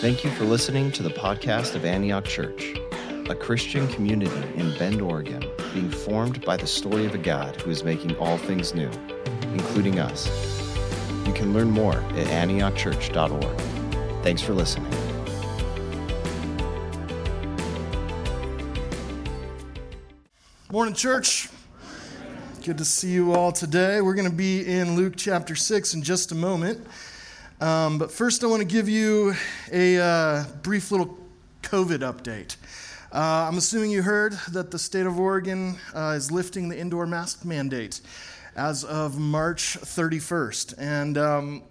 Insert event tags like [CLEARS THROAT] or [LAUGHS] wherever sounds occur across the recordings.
Thank you for listening to the podcast of Antioch Church, a Christian community in Bend, Oregon, being formed by the story of a God who is making all things new, including us. You can learn more at antiochchurch.org. Thanks for listening. Morning, church. Good to see you all today. We're going to be in Luke chapter 6 in just a moment. Um, but first, I want to give you a uh, brief little COVID update. Uh, I'm assuming you heard that the state of Oregon uh, is lifting the indoor mask mandate as of March 31st. And um,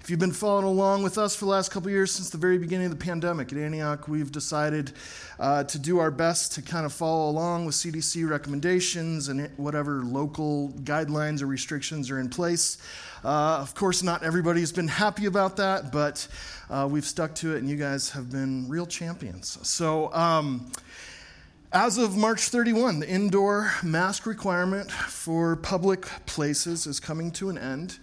if you've been following along with us for the last couple years, since the very beginning of the pandemic at Antioch, we've decided uh, to do our best to kind of follow along with CDC recommendations and whatever local guidelines or restrictions are in place. Uh, of course, not everybody's been happy about that, but uh, we've stuck to it, and you guys have been real champions. So, um, as of March 31, the indoor mask requirement for public places is coming to an end.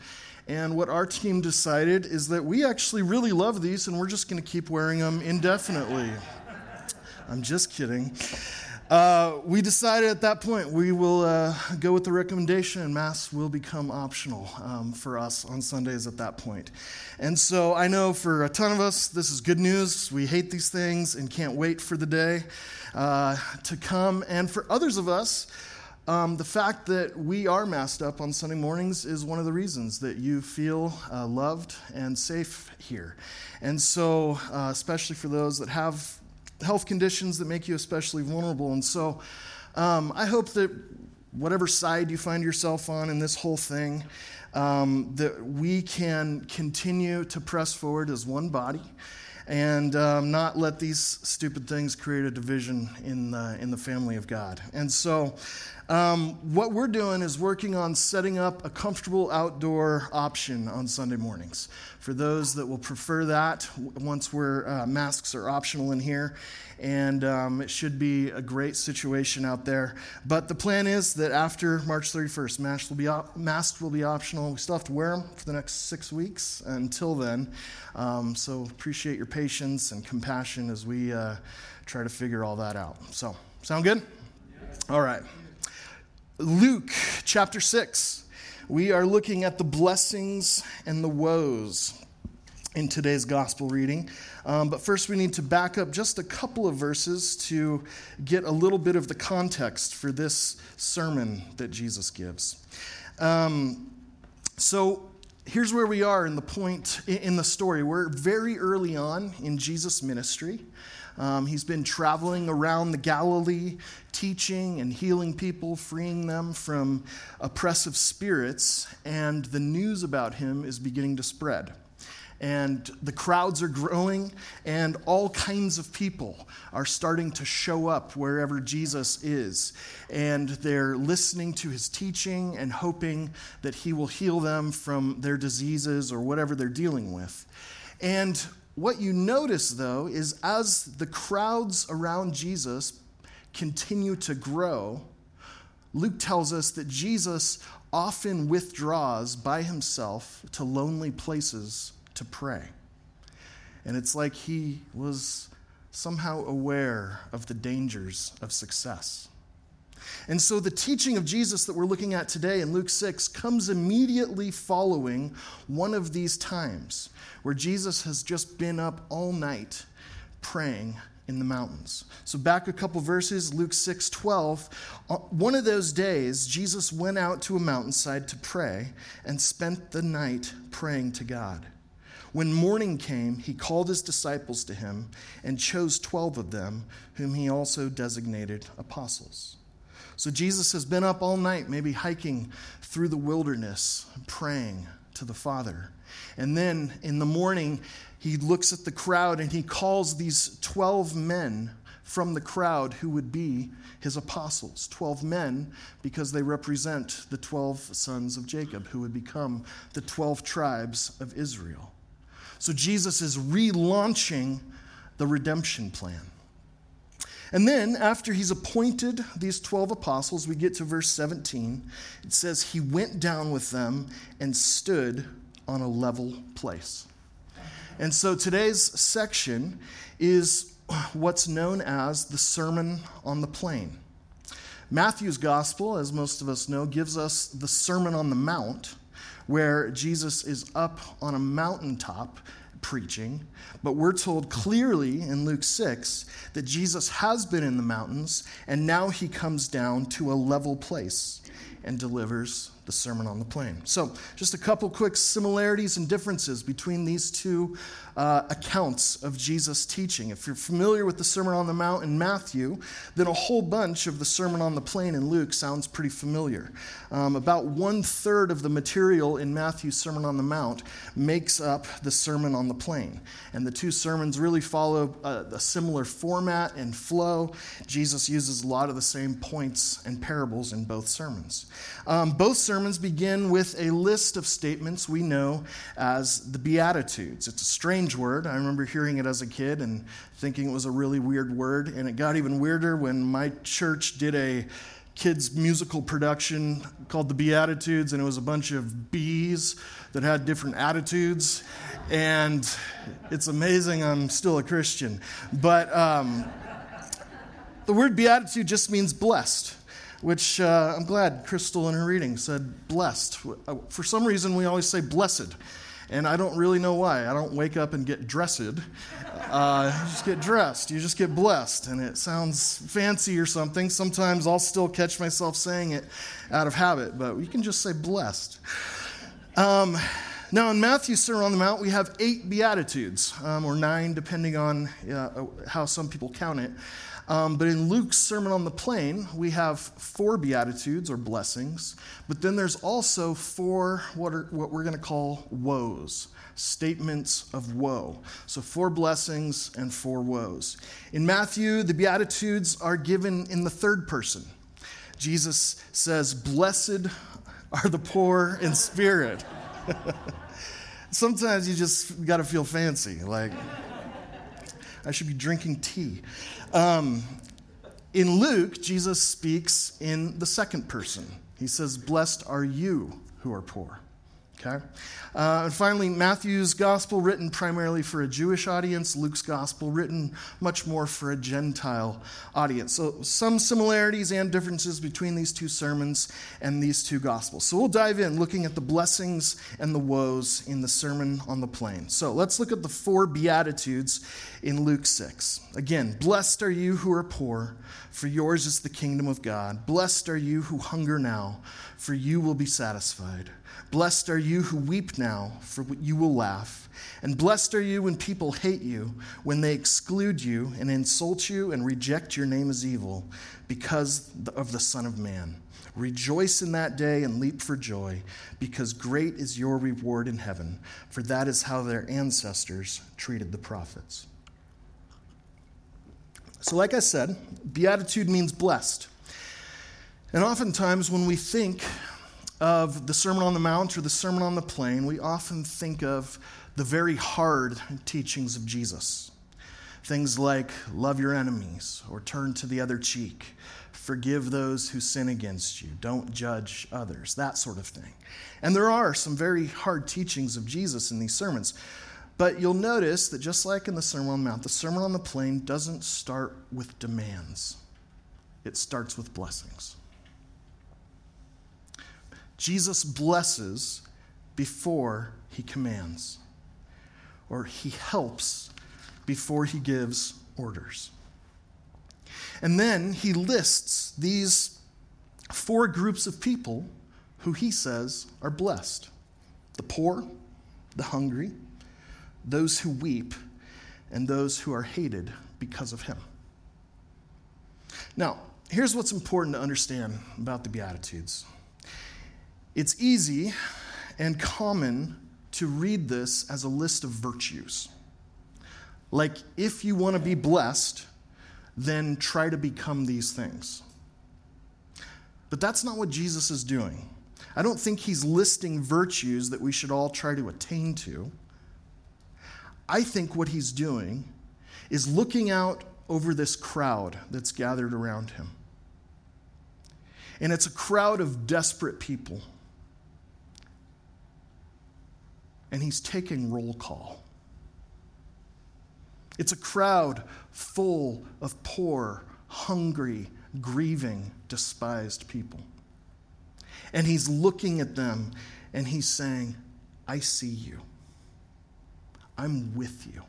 And what our team decided is that we actually really love these and we're just going to keep wearing them indefinitely. I'm just kidding. Uh, we decided at that point we will uh, go with the recommendation and Mass will become optional um, for us on Sundays at that point. And so I know for a ton of us, this is good news. We hate these things and can't wait for the day uh, to come. And for others of us, um, the fact that we are masked up on Sunday mornings is one of the reasons that you feel uh, loved and safe here. And so, uh, especially for those that have health conditions that make you especially vulnerable. And so um, I hope that whatever side you find yourself on in this whole thing, um, that we can continue to press forward as one body and um, not let these stupid things create a division in the, in the family of God. And so, um, what we're doing is working on setting up a comfortable outdoor option on Sunday mornings for those that will prefer that once we're, uh, masks are optional in here and um, it should be a great situation out there. But the plan is that after March 31st, masks will be, op- masks will be optional. We still have to wear them for the next six weeks until then. Um, so appreciate your patience and compassion as we uh, try to figure all that out. So, sound good? All right. Luke chapter 6. We are looking at the blessings and the woes in today's gospel reading. Um, but first, we need to back up just a couple of verses to get a little bit of the context for this sermon that Jesus gives. Um, so, here's where we are in the point in the story. We're very early on in Jesus' ministry. Um, he's been traveling around the Galilee, teaching and healing people, freeing them from oppressive spirits, and the news about him is beginning to spread and the crowds are growing, and all kinds of people are starting to show up wherever Jesus is. And they're listening to his teaching and hoping that he will heal them from their diseases or whatever they're dealing with. And what you notice, though, is as the crowds around Jesus continue to grow, Luke tells us that Jesus often withdraws by himself to lonely places to pray. And it's like he was somehow aware of the dangers of success. And so the teaching of Jesus that we're looking at today in Luke 6 comes immediately following one of these times where Jesus has just been up all night praying in the mountains. So back a couple verses, Luke 6 12. Uh, one of those days, Jesus went out to a mountainside to pray and spent the night praying to God. When morning came, he called his disciples to him and chose 12 of them, whom he also designated apostles. So Jesus has been up all night, maybe hiking through the wilderness, praying to the Father. And then in the morning, he looks at the crowd and he calls these 12 men from the crowd who would be his apostles. 12 men because they represent the 12 sons of Jacob who would become the 12 tribes of Israel. So Jesus is relaunching the redemption plan. And then, after he's appointed these 12 apostles, we get to verse 17. It says, He went down with them and stood on a level place. And so today's section is what's known as the Sermon on the Plain. Matthew's gospel, as most of us know, gives us the Sermon on the Mount, where Jesus is up on a mountaintop preaching. But we're told clearly in Luke 6 that Jesus has been in the mountains and now he comes down to a level place and delivers the Sermon on the Plain. So, just a couple quick similarities and differences between these two uh, accounts of Jesus' teaching. If you're familiar with the Sermon on the Mount in Matthew, then a whole bunch of the Sermon on the Plain in Luke sounds pretty familiar. Um, about one third of the material in Matthew's Sermon on the Mount makes up the Sermon on the Plain. And the two sermons really follow a, a similar format and flow. Jesus uses a lot of the same points and parables in both sermons. Um, both sermons begin with a list of statements we know as the Beatitudes. It's a strange word. I remember hearing it as a kid and thinking it was a really weird word. And it got even weirder when my church did a kids' musical production called The Beatitudes, and it was a bunch of bees that had different attitudes. And it's amazing I'm still a Christian. But um, the word beatitude just means blessed which uh, I'm glad Crystal in her reading said blessed. For some reason, we always say blessed and I don't really know why. I don't wake up and get dressed. Uh, you just get dressed. You just get blessed, and it sounds fancy or something. Sometimes I'll still catch myself saying it out of habit, but you can just say blessed. Um, now, in Matthew's Sermon on the Mount, we have eight Beatitudes, um, or nine, depending on uh, how some people count it. Um, but in Luke's Sermon on the Plain, we have four Beatitudes or blessings, but then there's also four what, are, what we're going to call woes, statements of woe. So four blessings and four woes. In Matthew, the Beatitudes are given in the third person. Jesus says, Blessed are the poor in spirit. [LAUGHS] Sometimes you just got to feel fancy, like, I should be drinking tea. Um, in Luke, Jesus speaks in the second person. He says, Blessed are you who are poor. Okay? Uh, and finally, Matthew's gospel written primarily for a Jewish audience, Luke's gospel written much more for a Gentile audience. So, some similarities and differences between these two sermons and these two gospels. So, we'll dive in looking at the blessings and the woes in the Sermon on the Plain. So, let's look at the four Beatitudes in Luke 6. Again, blessed are you who are poor, for yours is the kingdom of God. Blessed are you who hunger now, for you will be satisfied. Blessed are you who weep now, for you will laugh. And blessed are you when people hate you, when they exclude you and insult you and reject your name as evil because of the Son of Man. Rejoice in that day and leap for joy, because great is your reward in heaven, for that is how their ancestors treated the prophets. So, like I said, beatitude means blessed. And oftentimes, when we think of the Sermon on the Mount or the Sermon on the Plain, we often think of the very hard teachings of Jesus. Things like love your enemies or turn to the other cheek, forgive those who sin against you, don't judge others, that sort of thing. And there are some very hard teachings of Jesus in these sermons. But you'll notice that just like in the Sermon on the Mount, the Sermon on the Plain doesn't start with demands, it starts with blessings. Jesus blesses before he commands, or he helps before he gives orders. And then he lists these four groups of people who he says are blessed the poor, the hungry, those who weep, and those who are hated because of him. Now, here's what's important to understand about the Beatitudes it's easy and common to read this as a list of virtues. Like, if you want to be blessed, then try to become these things. But that's not what Jesus is doing. I don't think he's listing virtues that we should all try to attain to. I think what he's doing is looking out over this crowd that's gathered around him. And it's a crowd of desperate people and he's taking roll call. It's a crowd full of poor, hungry, grieving, despised people. And he's looking at them and he's saying, I see you. I'm with you.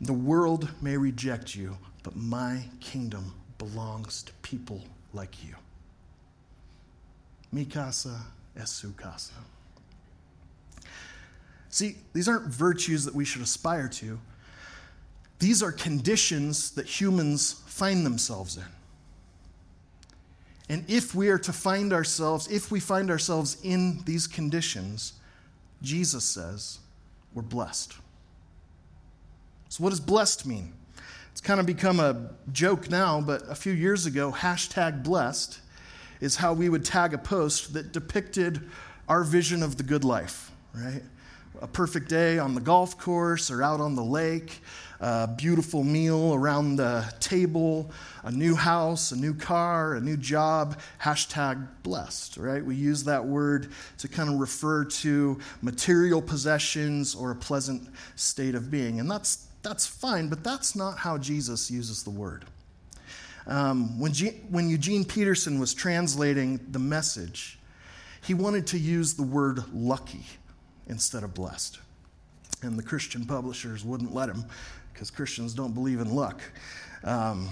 The world may reject you, but my kingdom belongs to people like you. Mi casa es su casa. See, these aren't virtues that we should aspire to. These are conditions that humans find themselves in. And if we are to find ourselves, if we find ourselves in these conditions, Jesus says we're blessed. So, what does blessed mean? It's kind of become a joke now, but a few years ago, hashtag blessed is how we would tag a post that depicted our vision of the good life, right? A perfect day on the golf course or out on the lake, a beautiful meal around the table, a new house, a new car, a new job, hashtag blessed, right? We use that word to kind of refer to material possessions or a pleasant state of being. And that's, that's fine, but that's not how Jesus uses the word. Um, when, G- when Eugene Peterson was translating the message, he wanted to use the word lucky instead of blessed. And the Christian publishers wouldn't let him because Christians don't believe in luck. Um,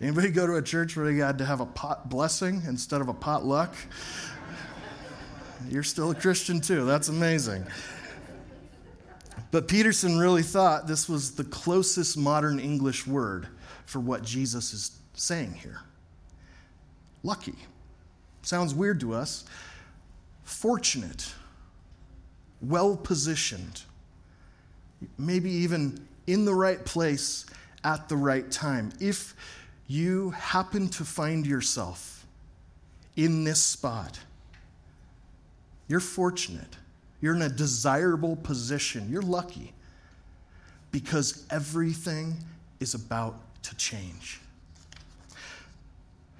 anybody go to a church where they had to have a pot blessing instead of a pot luck? You're still a Christian too. That's amazing. But Peterson really thought this was the closest modern English word for what Jesus is saying here. Lucky. Sounds weird to us. Fortunate. Well positioned. Maybe even in the right place at the right time. If you happen to find yourself in this spot, you're fortunate. You're in a desirable position. You're lucky because everything is about to change.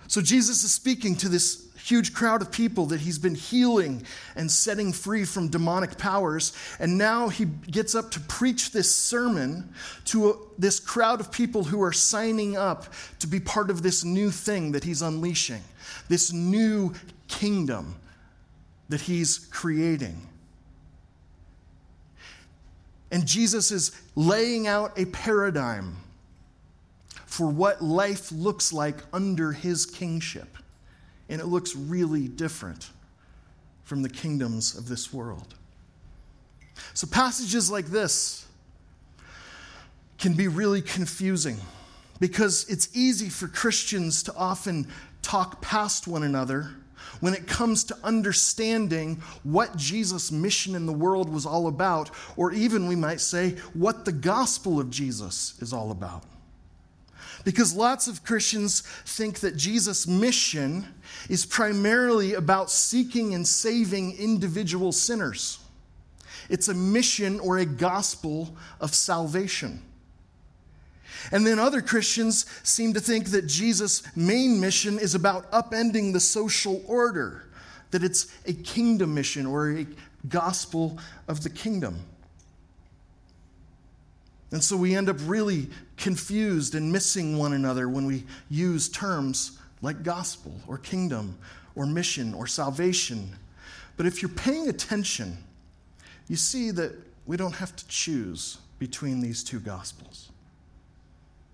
So Jesus is speaking to this huge crowd of people that he's been healing and setting free from demonic powers. And now he gets up to preach this sermon to a, this crowd of people who are signing up to be part of this new thing that he's unleashing, this new kingdom that he's creating. And Jesus is laying out a paradigm for what life looks like under his kingship. And it looks really different from the kingdoms of this world. So, passages like this can be really confusing because it's easy for Christians to often talk past one another when it comes to understanding what Jesus' mission in the world was all about, or even, we might say, what the gospel of Jesus is all about. Because lots of Christians think that Jesus' mission is primarily about seeking and saving individual sinners. It's a mission or a gospel of salvation. And then other Christians seem to think that Jesus' main mission is about upending the social order, that it's a kingdom mission or a gospel of the kingdom. And so we end up really confused and missing one another when we use terms like gospel or kingdom or mission or salvation. But if you're paying attention, you see that we don't have to choose between these two gospels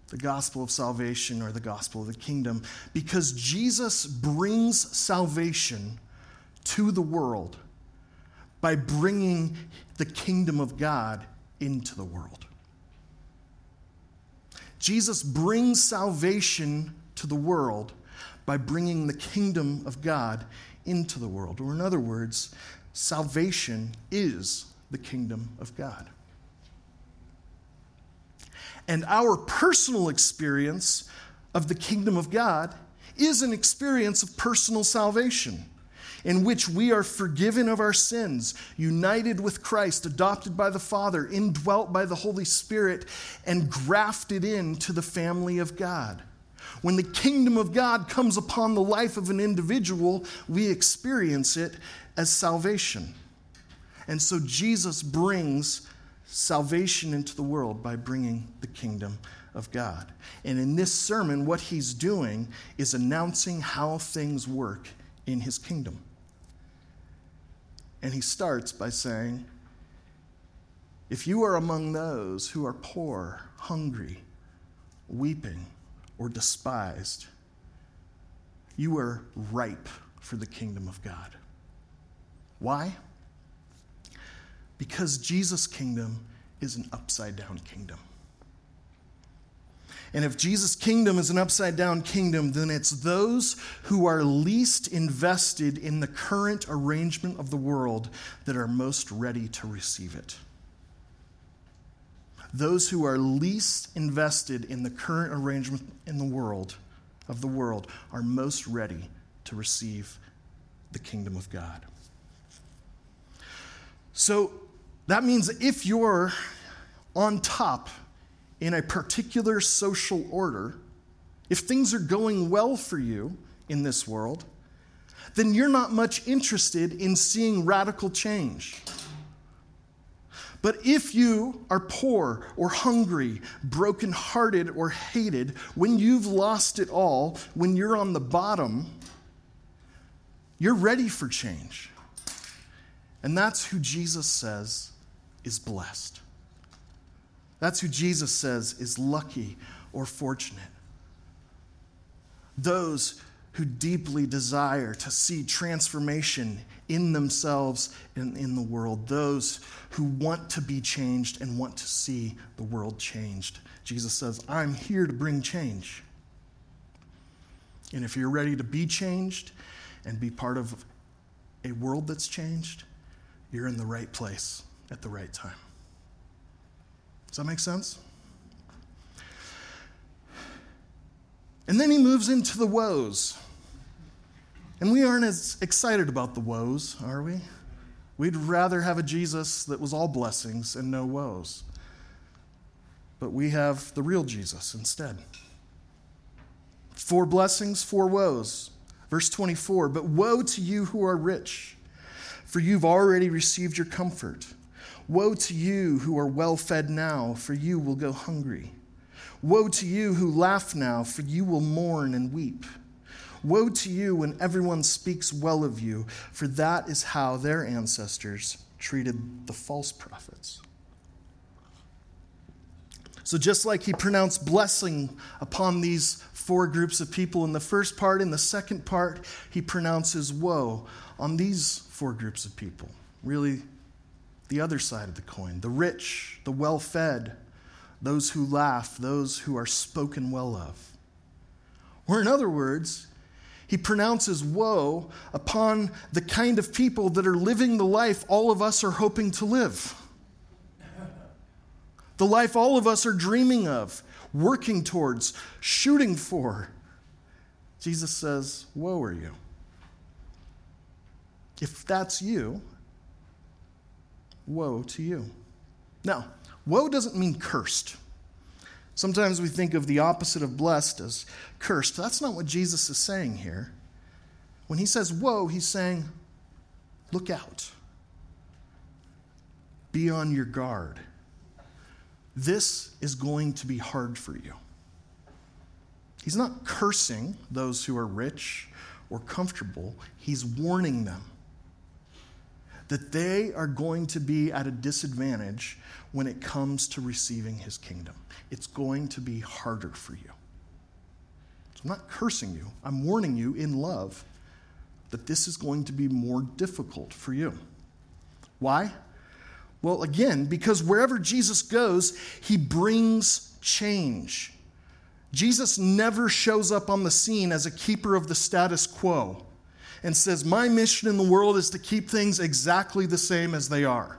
the gospel of salvation or the gospel of the kingdom because Jesus brings salvation to the world by bringing the kingdom of God into the world. Jesus brings salvation to the world by bringing the kingdom of God into the world. Or, in other words, salvation is the kingdom of God. And our personal experience of the kingdom of God is an experience of personal salvation in which we are forgiven of our sins, united with Christ, adopted by the Father, indwelt by the Holy Spirit, and grafted into the family of God. When the kingdom of God comes upon the life of an individual, we experience it as salvation. And so Jesus brings salvation into the world by bringing the kingdom of God. And in this sermon, what he's doing is announcing how things work in his kingdom. And he starts by saying, If you are among those who are poor, hungry, weeping, or despised, you are ripe for the kingdom of God. Why? Because Jesus' kingdom is an upside down kingdom. And if Jesus' kingdom is an upside down kingdom, then it's those who are least invested in the current arrangement of the world that are most ready to receive it. Those who are least invested in the current arrangement in the world of the world are most ready to receive the kingdom of God. So that means if you're on top in a particular social order, if things are going well for you in this world, then you're not much interested in seeing radical change. But if you are poor or hungry, brokenhearted or hated, when you've lost it all, when you're on the bottom, you're ready for change. And that's who Jesus says is blessed. That's who Jesus says is lucky or fortunate. Those who deeply desire to see transformation in themselves and in the world. Those who want to be changed and want to see the world changed. Jesus says, I'm here to bring change. And if you're ready to be changed and be part of a world that's changed, you're in the right place at the right time. Does that make sense? And then he moves into the woes. And we aren't as excited about the woes, are we? We'd rather have a Jesus that was all blessings and no woes. But we have the real Jesus instead. Four blessings, four woes. Verse 24 But woe to you who are rich, for you've already received your comfort. Woe to you who are well fed now, for you will go hungry. Woe to you who laugh now, for you will mourn and weep. Woe to you when everyone speaks well of you, for that is how their ancestors treated the false prophets. So, just like he pronounced blessing upon these four groups of people in the first part, in the second part, he pronounces woe on these four groups of people. Really, the other side of the coin the rich, the well fed, those who laugh, those who are spoken well of. Or, in other words, he pronounces woe upon the kind of people that are living the life all of us are hoping to live. The life all of us are dreaming of, working towards, shooting for. Jesus says, Woe are you. If that's you, woe to you. Now, woe doesn't mean cursed. Sometimes we think of the opposite of blessed as cursed. That's not what Jesus is saying here. When he says woe, he's saying, look out. Be on your guard. This is going to be hard for you. He's not cursing those who are rich or comfortable, he's warning them that they are going to be at a disadvantage when it comes to receiving his kingdom. It's going to be harder for you. So I'm not cursing you, I'm warning you in love that this is going to be more difficult for you. Why? Well, again, because wherever Jesus goes, he brings change. Jesus never shows up on the scene as a keeper of the status quo and says, My mission in the world is to keep things exactly the same as they are.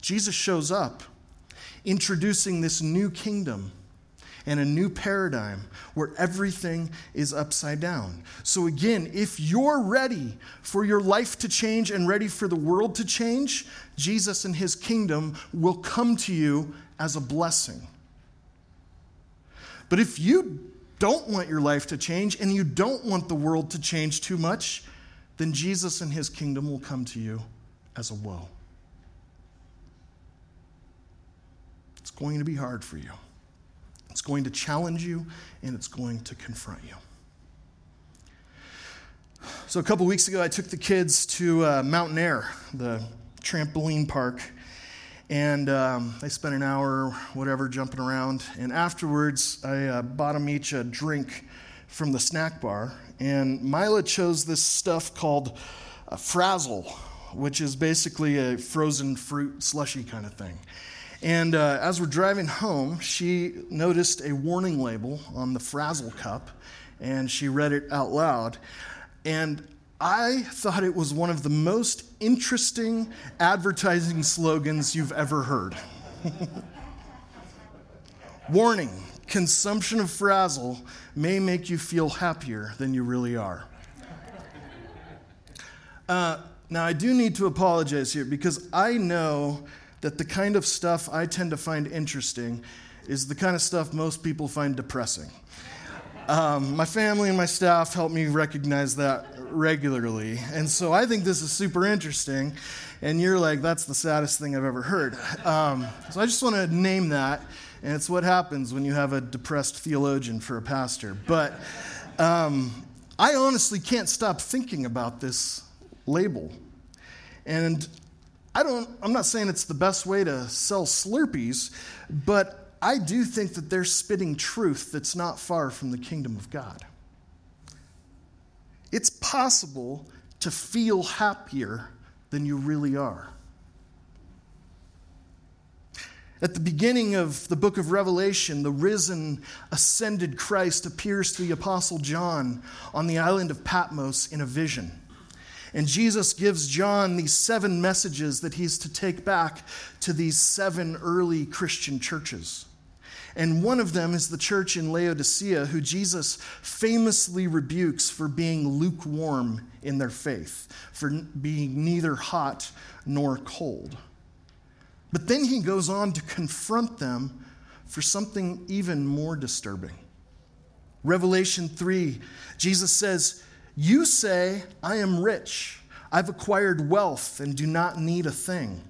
Jesus shows up introducing this new kingdom and a new paradigm where everything is upside down. So, again, if you're ready for your life to change and ready for the world to change, Jesus and his kingdom will come to you as a blessing. But if you don't want your life to change and you don't want the world to change too much, then Jesus and his kingdom will come to you as a woe. It's going to be hard for you. It's going to challenge you and it's going to confront you. So, a couple weeks ago, I took the kids to uh, Mountain Air, the trampoline park, and um, they spent an hour, whatever, jumping around. And afterwards, I uh, bought them each a drink from the snack bar. And Mila chose this stuff called uh, Frazil, which is basically a frozen fruit slushy kind of thing. And uh, as we're driving home, she noticed a warning label on the Frazil cup, and she read it out loud. And I thought it was one of the most interesting advertising slogans you've ever heard. [LAUGHS] Warning consumption of Frazil may make you feel happier than you really are. Uh, now, I do need to apologize here because I know that the kind of stuff I tend to find interesting is the kind of stuff most people find depressing. Um, my family and my staff help me recognize that regularly. And so I think this is super interesting. And you're like, that's the saddest thing I've ever heard. Um, so I just want to name that. And it's what happens when you have a depressed theologian for a pastor. But um, I honestly can't stop thinking about this label. And I don't, I'm not saying it's the best way to sell Slurpees, but I do think that they're spitting truth that's not far from the kingdom of God. It's possible to feel happier than you really are. At the beginning of the book of Revelation, the risen, ascended Christ appears to the Apostle John on the island of Patmos in a vision. And Jesus gives John these seven messages that he's to take back to these seven early Christian churches. And one of them is the church in Laodicea, who Jesus famously rebukes for being lukewarm in their faith, for being neither hot nor cold. But then he goes on to confront them for something even more disturbing. Revelation 3, Jesus says, You say, I am rich, I've acquired wealth, and do not need a thing.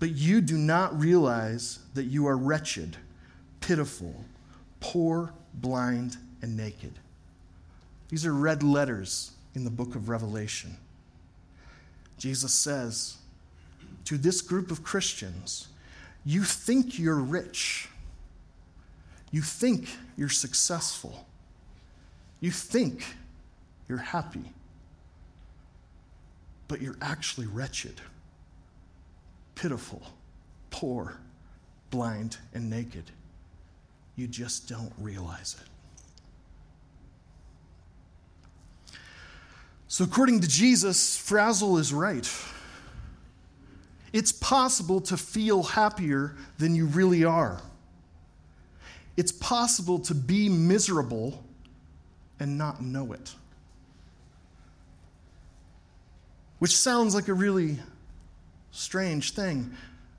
But you do not realize that you are wretched, pitiful, poor, blind, and naked. These are red letters in the book of Revelation. Jesus says to this group of Christians, You think you're rich. You think you're successful. You think you're happy. But you're actually wretched pitiful, poor, blind, and naked. You just don't realize it. So, according to Jesus, Frazil is right. It's possible to feel happier than you really are. It's possible to be miserable and not know it. Which sounds like a really strange thing.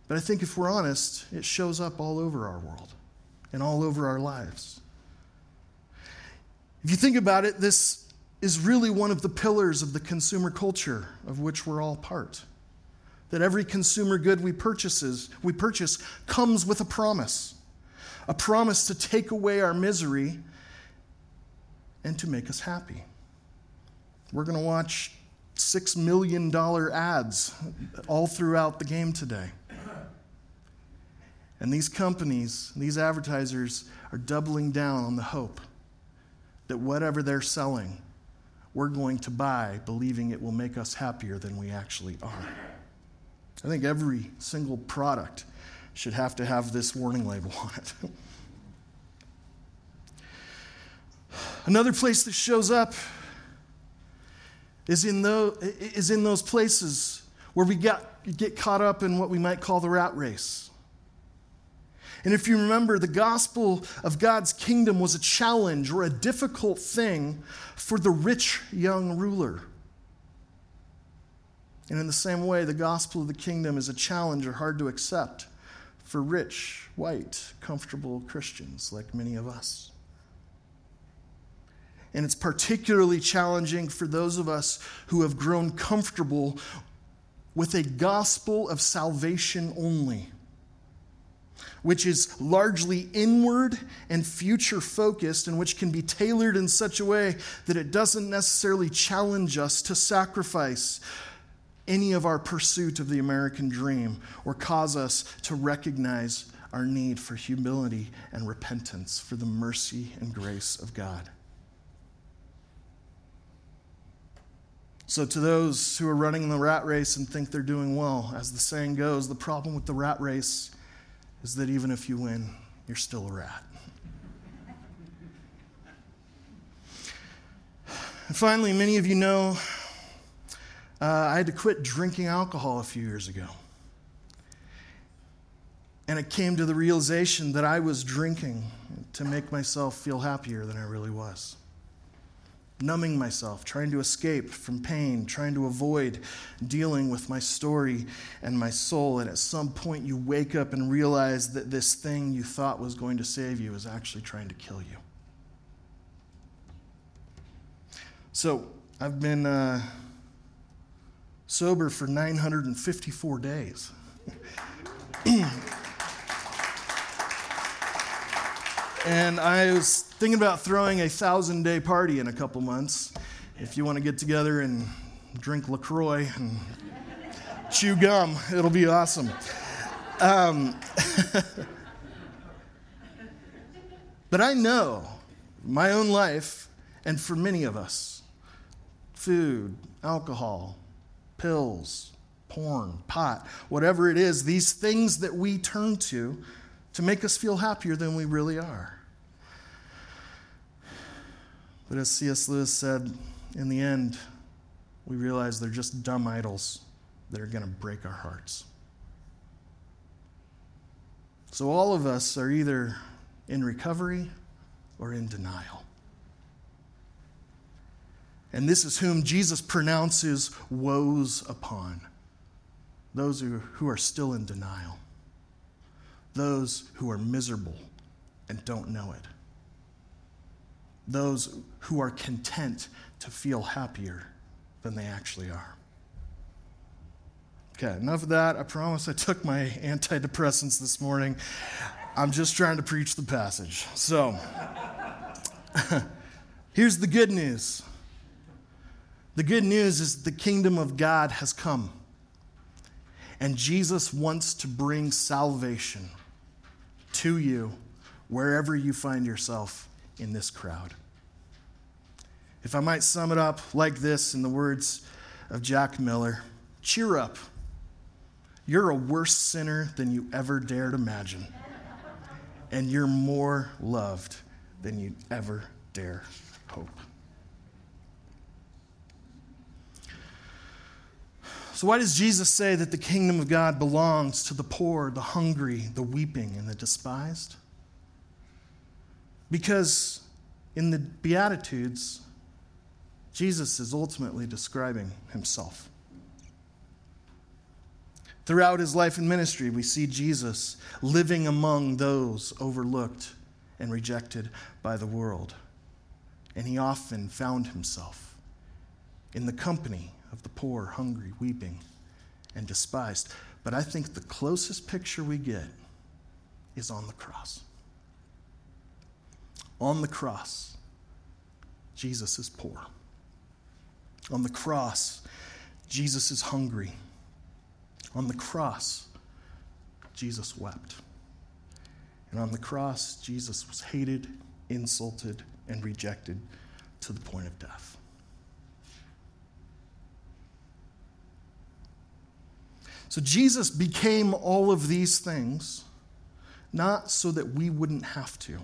But I think if we're honest, it shows up all over our world and all over our lives. If you think about it, this is really one of the pillars of the consumer culture of which we're all part. That every consumer good we purchases, we purchase comes with a promise. A promise to take away our misery and to make us happy. We're going to watch $6 million ads all throughout the game today. And these companies, these advertisers, are doubling down on the hope that whatever they're selling, we're going to buy, believing it will make us happier than we actually are. I think every single product should have to have this warning label on it. [LAUGHS] Another place that shows up is in, those, is in those places where we get caught up in what we might call the rat race. And if you remember, the gospel of God's kingdom was a challenge or a difficult thing for the rich young ruler. And in the same way, the gospel of the kingdom is a challenge or hard to accept for rich, white, comfortable Christians like many of us. And it's particularly challenging for those of us who have grown comfortable with a gospel of salvation only. which is largely inward and future focused, and which can be tailored in such a way that it doesn't necessarily challenge us to sacrifice any of our pursuit of the American dream or cause us to recognize our need for humility and repentance for the mercy and grace of God. So, to those who are running the rat race and think they're doing well, as the saying goes, the problem with the rat race is that even if you win, you're still a rat. And finally, many of you know uh, I had to quit drinking alcohol a few years ago. And it came to the realization that I was drinking to make myself feel happier than I really was. Numbing myself, trying to escape from pain, trying to avoid dealing with my story and my soul. And at some point, you wake up and realize that this thing you thought was going to save you is actually trying to kill you. So, I've been. Uh, sober for 954 days. [CLEARS THROAT] and I was thinking about throwing a thousand day party in a couple months. If you want to get together and drink LaCroix and chew gum, it'll be awesome. Um, [LAUGHS] but I know my own life, and for many of us, food, alcohol, pills, porn, pot, whatever it is, these things that we turn to to make us feel happier than we really are. But as C.S. Lewis said, in the end, we realize they're just dumb idols that are going to break our hearts. So all of us are either in recovery or in denial. And this is whom Jesus pronounces woes upon those who, who are still in denial, those who are miserable and don't know it, those who are content to feel happier than they actually are. Okay, enough of that. I promise I took my antidepressants this morning. I'm just trying to preach the passage. So, [LAUGHS] here's the good news the good news is the kingdom of God has come. And Jesus wants to bring salvation to you wherever you find yourself in this crowd. If I might sum it up like this in the words of Jack Miller cheer up. You're a worse sinner than you ever dared imagine. And you're more loved than you ever dare hope. So, why does Jesus say that the kingdom of God belongs to the poor, the hungry, the weeping, and the despised? Because in the Beatitudes, Jesus is ultimately describing himself. Throughout his life and ministry, we see Jesus living among those overlooked and rejected by the world. And he often found himself in the company of the poor, hungry, weeping, and despised. But I think the closest picture we get is on the cross. On the cross, Jesus is poor. On the cross, Jesus is hungry. On the cross, Jesus wept. And on the cross, Jesus was hated, insulted, and rejected to the point of death. So Jesus became all of these things, not so that we wouldn't have to,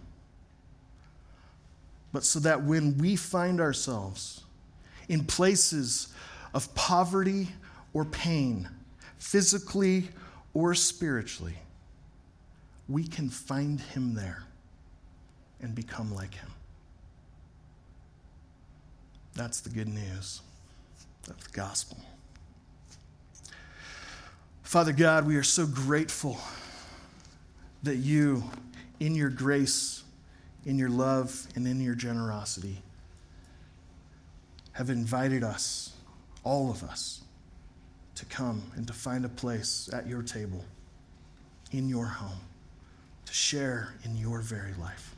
but so that when we find ourselves in places of poverty or pain, physically or spiritually, we can find him there and become like him. That's the good news of the gospel. Father God, we are so grateful that you, in your grace, in your love, and in your generosity, have invited us, all of us, to come and to find a place at your table, in your home, to share in your very life.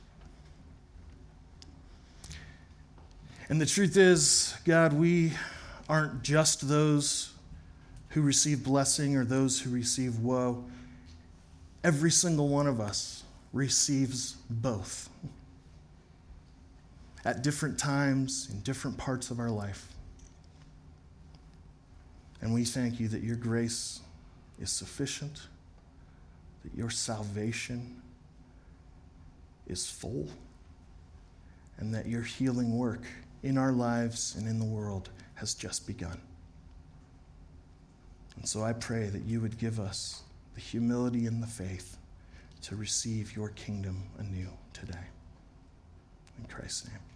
And the truth is, God, we aren't just those who receive blessing or those who receive woe. Every single one of us receives both at different times in different parts of our life. And we thank you that your grace is sufficient, that your salvation is full, and that your healing work in our lives and in the world has just begun. And so I pray that you would give us the humility and the faith to receive your kingdom anew today. In Christ's name.